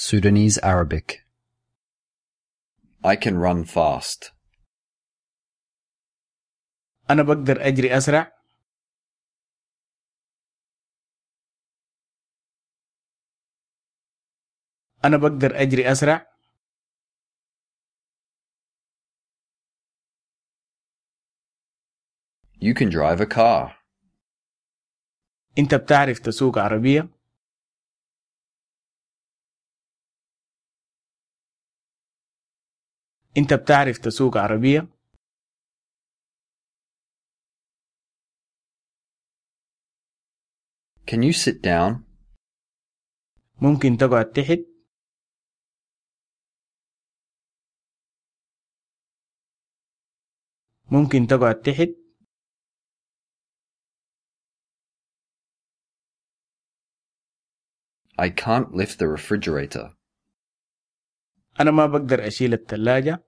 Sudanese Arabic. I can run fast. أنا بقدر أجري أسرع أنا بقدر أجري أسرع You can drive a car. أنت بتعرف تسوق عربية أنت بتعرف تسوق عربية Can you sit down? ممكن تقعد تحت ممكن تقعد تحت I can't lift the refrigerator. أنا ما بقدر أشيل التلاجة.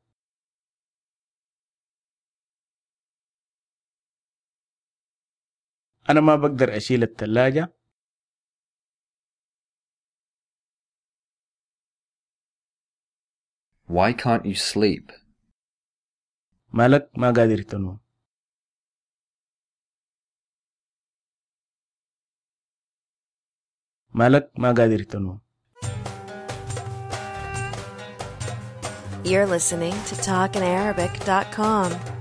أنا ما بقدر أشيل التلاجة. Why can't you sleep? مالك ما قادر تنوم. مالك ما قادر تنوم. You're listening to TalkinArabic.com.